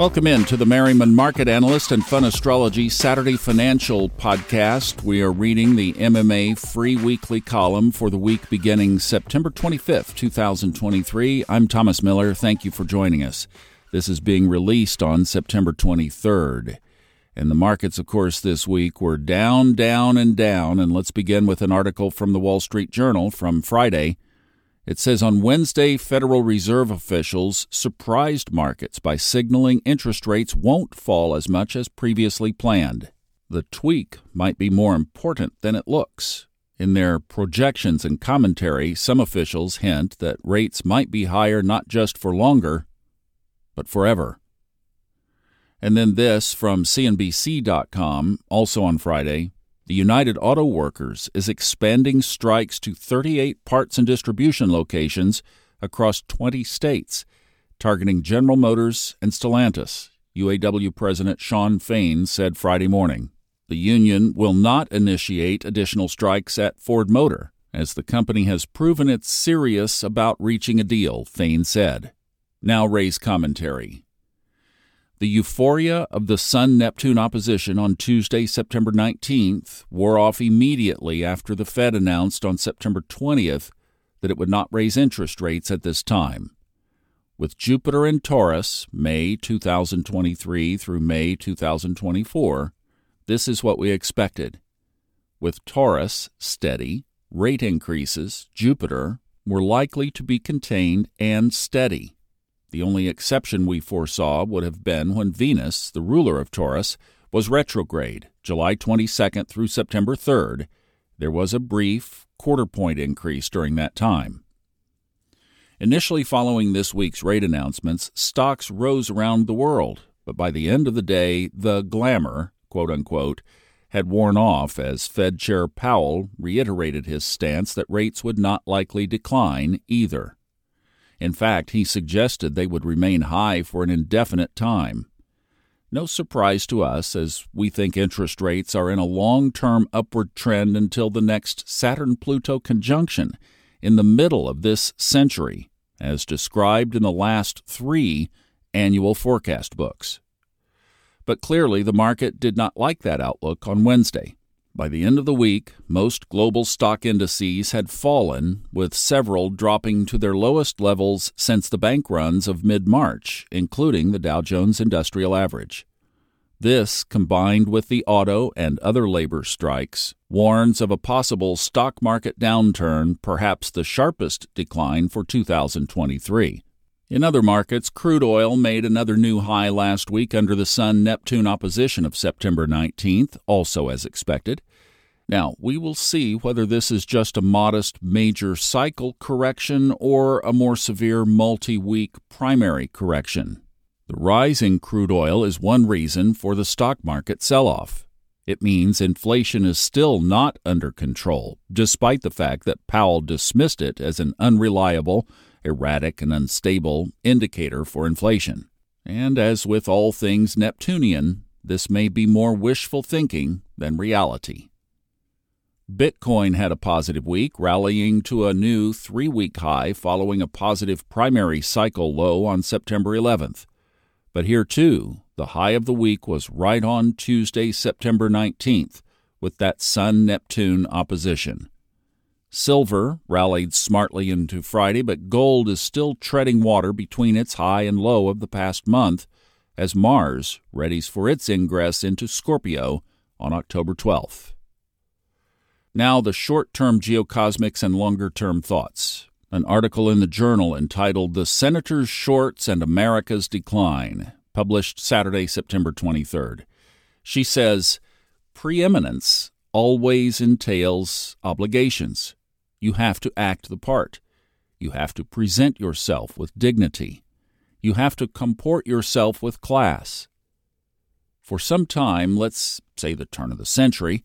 Welcome in to the Merriman Market Analyst and Fun Astrology Saturday Financial Podcast. We are reading the MMA free weekly column for the week beginning September 25th, 2023. I'm Thomas Miller. Thank you for joining us. This is being released on September 23rd. And the markets, of course, this week were down, down, and down. And let's begin with an article from the Wall Street Journal from Friday. It says on Wednesday, Federal Reserve officials surprised markets by signaling interest rates won't fall as much as previously planned. The tweak might be more important than it looks. In their projections and commentary, some officials hint that rates might be higher not just for longer, but forever. And then this from CNBC.com, also on Friday. The United Auto Workers is expanding strikes to 38 parts and distribution locations across 20 states, targeting General Motors and Stellantis, UAW President Shawn Fain said Friday morning. The union will not initiate additional strikes at Ford Motor, as the company has proven it's serious about reaching a deal, Fain said. Now Ray's commentary. The euphoria of the Sun Neptune opposition on Tuesday, September 19th, wore off immediately after the Fed announced on September 20th that it would not raise interest rates at this time. With Jupiter in Taurus, May 2023 through May 2024, this is what we expected. With Taurus steady, rate increases, Jupiter, were likely to be contained and steady. The only exception we foresaw would have been when Venus, the ruler of Taurus, was retrograde, July 22nd through September 3rd. There was a brief quarter point increase during that time. Initially following this week's rate announcements, stocks rose around the world, but by the end of the day, the glamour, quote unquote, had worn off as Fed Chair Powell reiterated his stance that rates would not likely decline either. In fact, he suggested they would remain high for an indefinite time. No surprise to us, as we think interest rates are in a long term upward trend until the next Saturn Pluto conjunction in the middle of this century, as described in the last three annual forecast books. But clearly, the market did not like that outlook on Wednesday. By the end of the week, most global stock indices had fallen, with several dropping to their lowest levels since the bank runs of mid March, including the Dow Jones Industrial Average. This, combined with the auto and other labor strikes, warns of a possible stock market downturn, perhaps the sharpest decline for 2023. In other markets, crude oil made another new high last week under the Sun Neptune opposition of September 19th, also as expected. Now, we will see whether this is just a modest major cycle correction or a more severe multi week primary correction. The rise in crude oil is one reason for the stock market sell off. It means inflation is still not under control, despite the fact that Powell dismissed it as an unreliable erratic and unstable indicator for inflation. And as with all things Neptunian, this may be more wishful thinking than reality. Bitcoin had a positive week, rallying to a new three week high following a positive primary cycle low on September 11th. But here, too, the high of the week was right on Tuesday, September 19th, with that Sun Neptune opposition. Silver rallied smartly into Friday, but gold is still treading water between its high and low of the past month as Mars readies for its ingress into Scorpio on October 12th. Now, the short term geocosmics and longer term thoughts. An article in the journal entitled The Senator's Shorts and America's Decline, published Saturday, September 23rd. She says, Preeminence always entails obligations. You have to act the part. You have to present yourself with dignity. You have to comport yourself with class. For some time, let's say the turn of the century,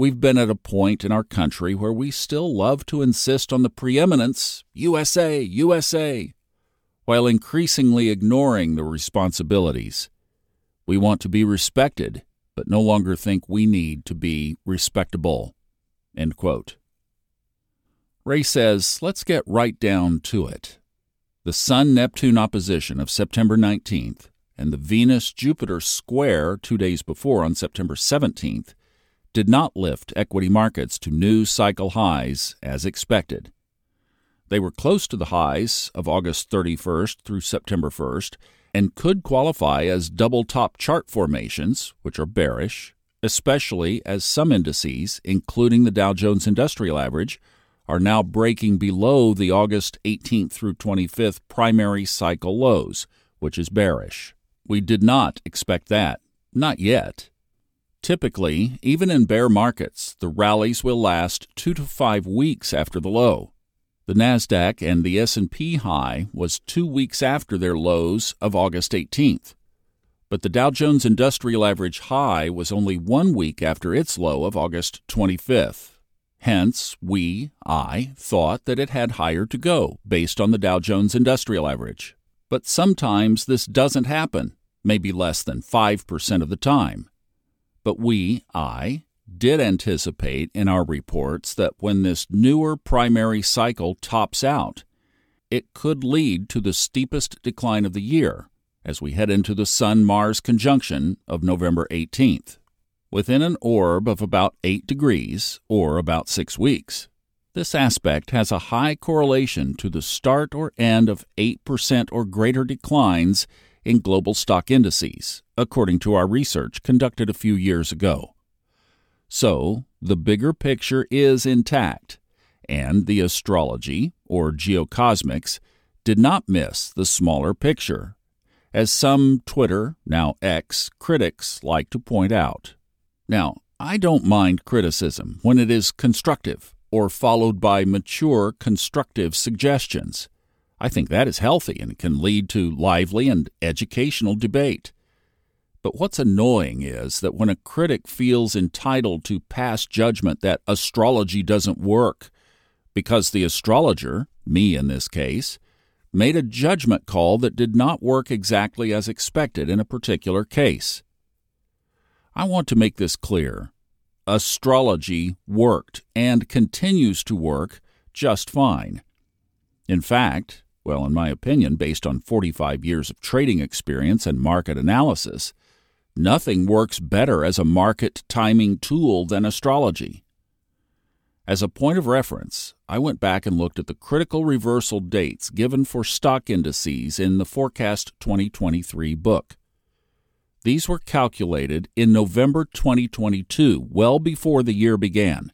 we've been at a point in our country where we still love to insist on the preeminence USA, USA, while increasingly ignoring the responsibilities. We want to be respected, but no longer think we need to be respectable. End quote. Ray says, let's get right down to it. The Sun Neptune opposition of September 19th and the Venus Jupiter square two days before on September 17th did not lift equity markets to new cycle highs as expected. They were close to the highs of August 31st through September 1st and could qualify as double top chart formations, which are bearish, especially as some indices, including the Dow Jones Industrial Average, are now breaking below the August 18th through 25th primary cycle lows, which is bearish. We did not expect that. Not yet. Typically, even in bear markets, the rallies will last 2 to 5 weeks after the low. The Nasdaq and the S&P high was 2 weeks after their lows of August 18th. But the Dow Jones Industrial Average high was only 1 week after its low of August 25th. Hence, we, I, thought that it had higher to go based on the Dow Jones Industrial Average. But sometimes this doesn't happen, maybe less than 5% of the time. But we, I, did anticipate in our reports that when this newer primary cycle tops out, it could lead to the steepest decline of the year as we head into the Sun Mars conjunction of November 18th, within an orb of about 8 degrees, or about 6 weeks. This aspect has a high correlation to the start or end of 8% or greater declines in global stock indices, according to our research conducted a few years ago. So, the bigger picture is intact, and the astrology, or geocosmics, did not miss the smaller picture, as some Twitter, now X, critics like to point out. Now, I don't mind criticism when it is constructive or followed by mature, constructive suggestions. I think that is healthy and can lead to lively and educational debate. But what's annoying is that when a critic feels entitled to pass judgment that astrology doesn't work, because the astrologer, me in this case, made a judgment call that did not work exactly as expected in a particular case. I want to make this clear astrology worked and continues to work just fine. In fact, well, in my opinion, based on 45 years of trading experience and market analysis, nothing works better as a market timing tool than astrology. As a point of reference, I went back and looked at the critical reversal dates given for stock indices in the Forecast 2023 book. These were calculated in November 2022, well before the year began.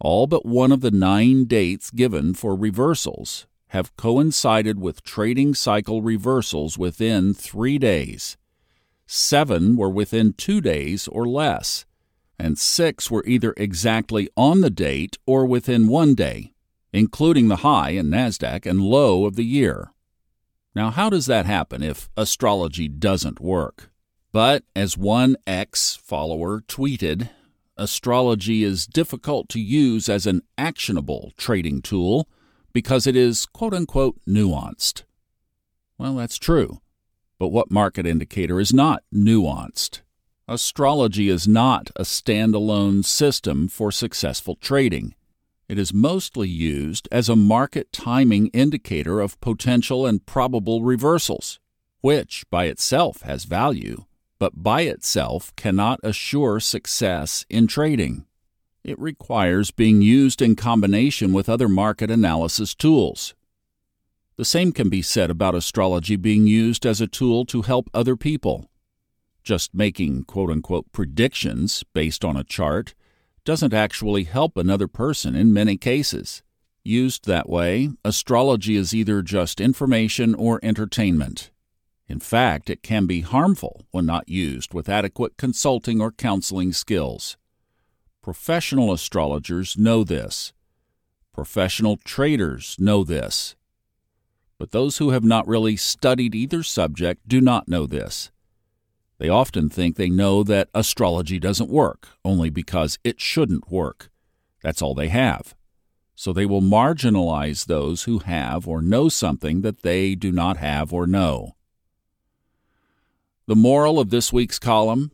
All but one of the nine dates given for reversals have coincided with trading cycle reversals within three days. Seven were within two days or less, and six were either exactly on the date or within one day, including the high in NASDAQ and low of the year. Now, how does that happen if astrology doesn't work? But as one ex follower tweeted, astrology is difficult to use as an actionable trading tool because it is quote unquote nuanced. Well, that's true. But what market indicator is not nuanced? Astrology is not a standalone system for successful trading. It is mostly used as a market timing indicator of potential and probable reversals, which by itself has value, but by itself cannot assure success in trading. It requires being used in combination with other market analysis tools. The same can be said about astrology being used as a tool to help other people. Just making quote unquote predictions based on a chart doesn't actually help another person in many cases. Used that way, astrology is either just information or entertainment. In fact, it can be harmful when not used with adequate consulting or counseling skills. Professional astrologers know this. Professional traders know this. But those who have not really studied either subject do not know this. They often think they know that astrology doesn't work, only because it shouldn't work. That's all they have. So they will marginalize those who have or know something that they do not have or know. The moral of this week's column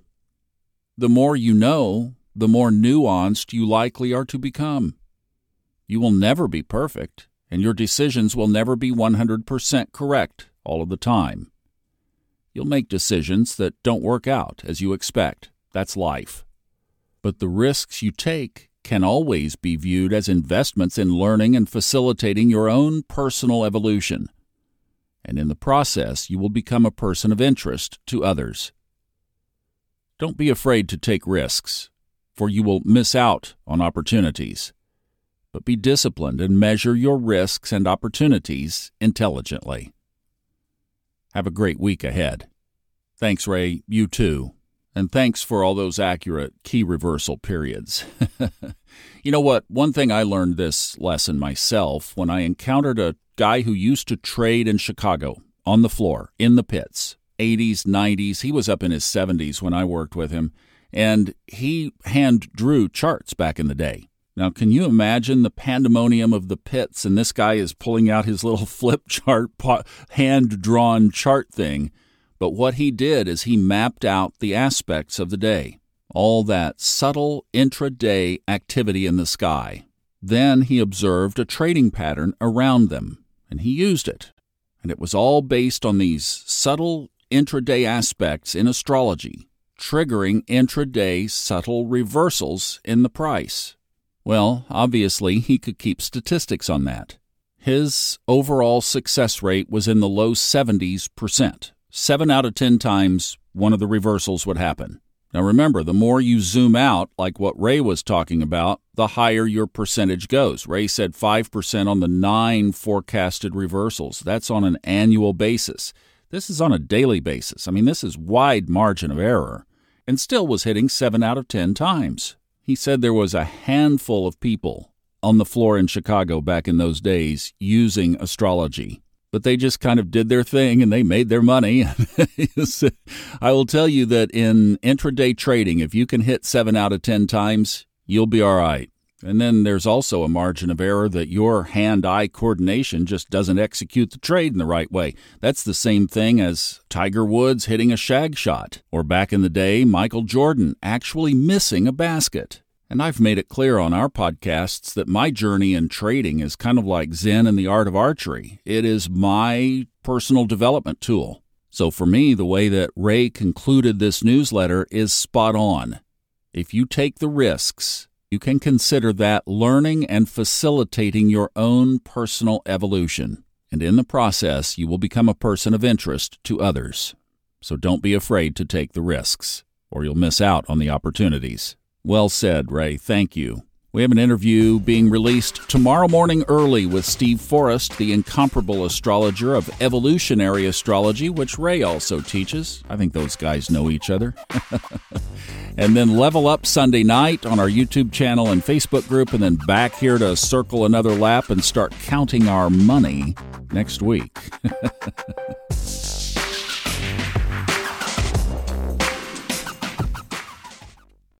the more you know, the more nuanced you likely are to become. You will never be perfect, and your decisions will never be 100% correct all of the time. You'll make decisions that don't work out as you expect. That's life. But the risks you take can always be viewed as investments in learning and facilitating your own personal evolution. And in the process, you will become a person of interest to others. Don't be afraid to take risks, for you will miss out on opportunities. But be disciplined and measure your risks and opportunities intelligently. Have a great week ahead. Thanks, Ray. You too. And thanks for all those accurate key reversal periods. you know what? One thing I learned this lesson myself when I encountered a guy who used to trade in Chicago on the floor, in the pits, 80s, 90s. He was up in his 70s when I worked with him, and he hand drew charts back in the day. Now, can you imagine the pandemonium of the pits, and this guy is pulling out his little flip chart, hand drawn chart thing? But what he did is he mapped out the aspects of the day, all that subtle intraday activity in the sky. Then he observed a trading pattern around them, and he used it. And it was all based on these subtle intraday aspects in astrology, triggering intraday subtle reversals in the price. Well, obviously, he could keep statistics on that. His overall success rate was in the low 70s percent. Seven out of 10 times, one of the reversals would happen. Now remember, the more you zoom out, like what Ray was talking about, the higher your percentage goes. Ray said 5% on the nine forecasted reversals. That's on an annual basis. This is on a daily basis. I mean, this is wide margin of error. And still was hitting 7 out of 10 times. He said there was a handful of people on the floor in Chicago back in those days using astrology. But they just kind of did their thing and they made their money. I will tell you that in intraday trading, if you can hit seven out of 10 times, you'll be all right. And then there's also a margin of error that your hand eye coordination just doesn't execute the trade in the right way. That's the same thing as Tiger Woods hitting a shag shot, or back in the day, Michael Jordan actually missing a basket. And I've made it clear on our podcasts that my journey in trading is kind of like Zen and the art of archery. It is my personal development tool. So for me, the way that Ray concluded this newsletter is spot on. If you take the risks, you can consider that learning and facilitating your own personal evolution. And in the process, you will become a person of interest to others. So don't be afraid to take the risks, or you'll miss out on the opportunities. Well said, Ray. Thank you. We have an interview being released tomorrow morning early with Steve Forrest, the incomparable astrologer of evolutionary astrology, which Ray also teaches. I think those guys know each other. and then level up Sunday night on our YouTube channel and Facebook group, and then back here to circle another lap and start counting our money next week.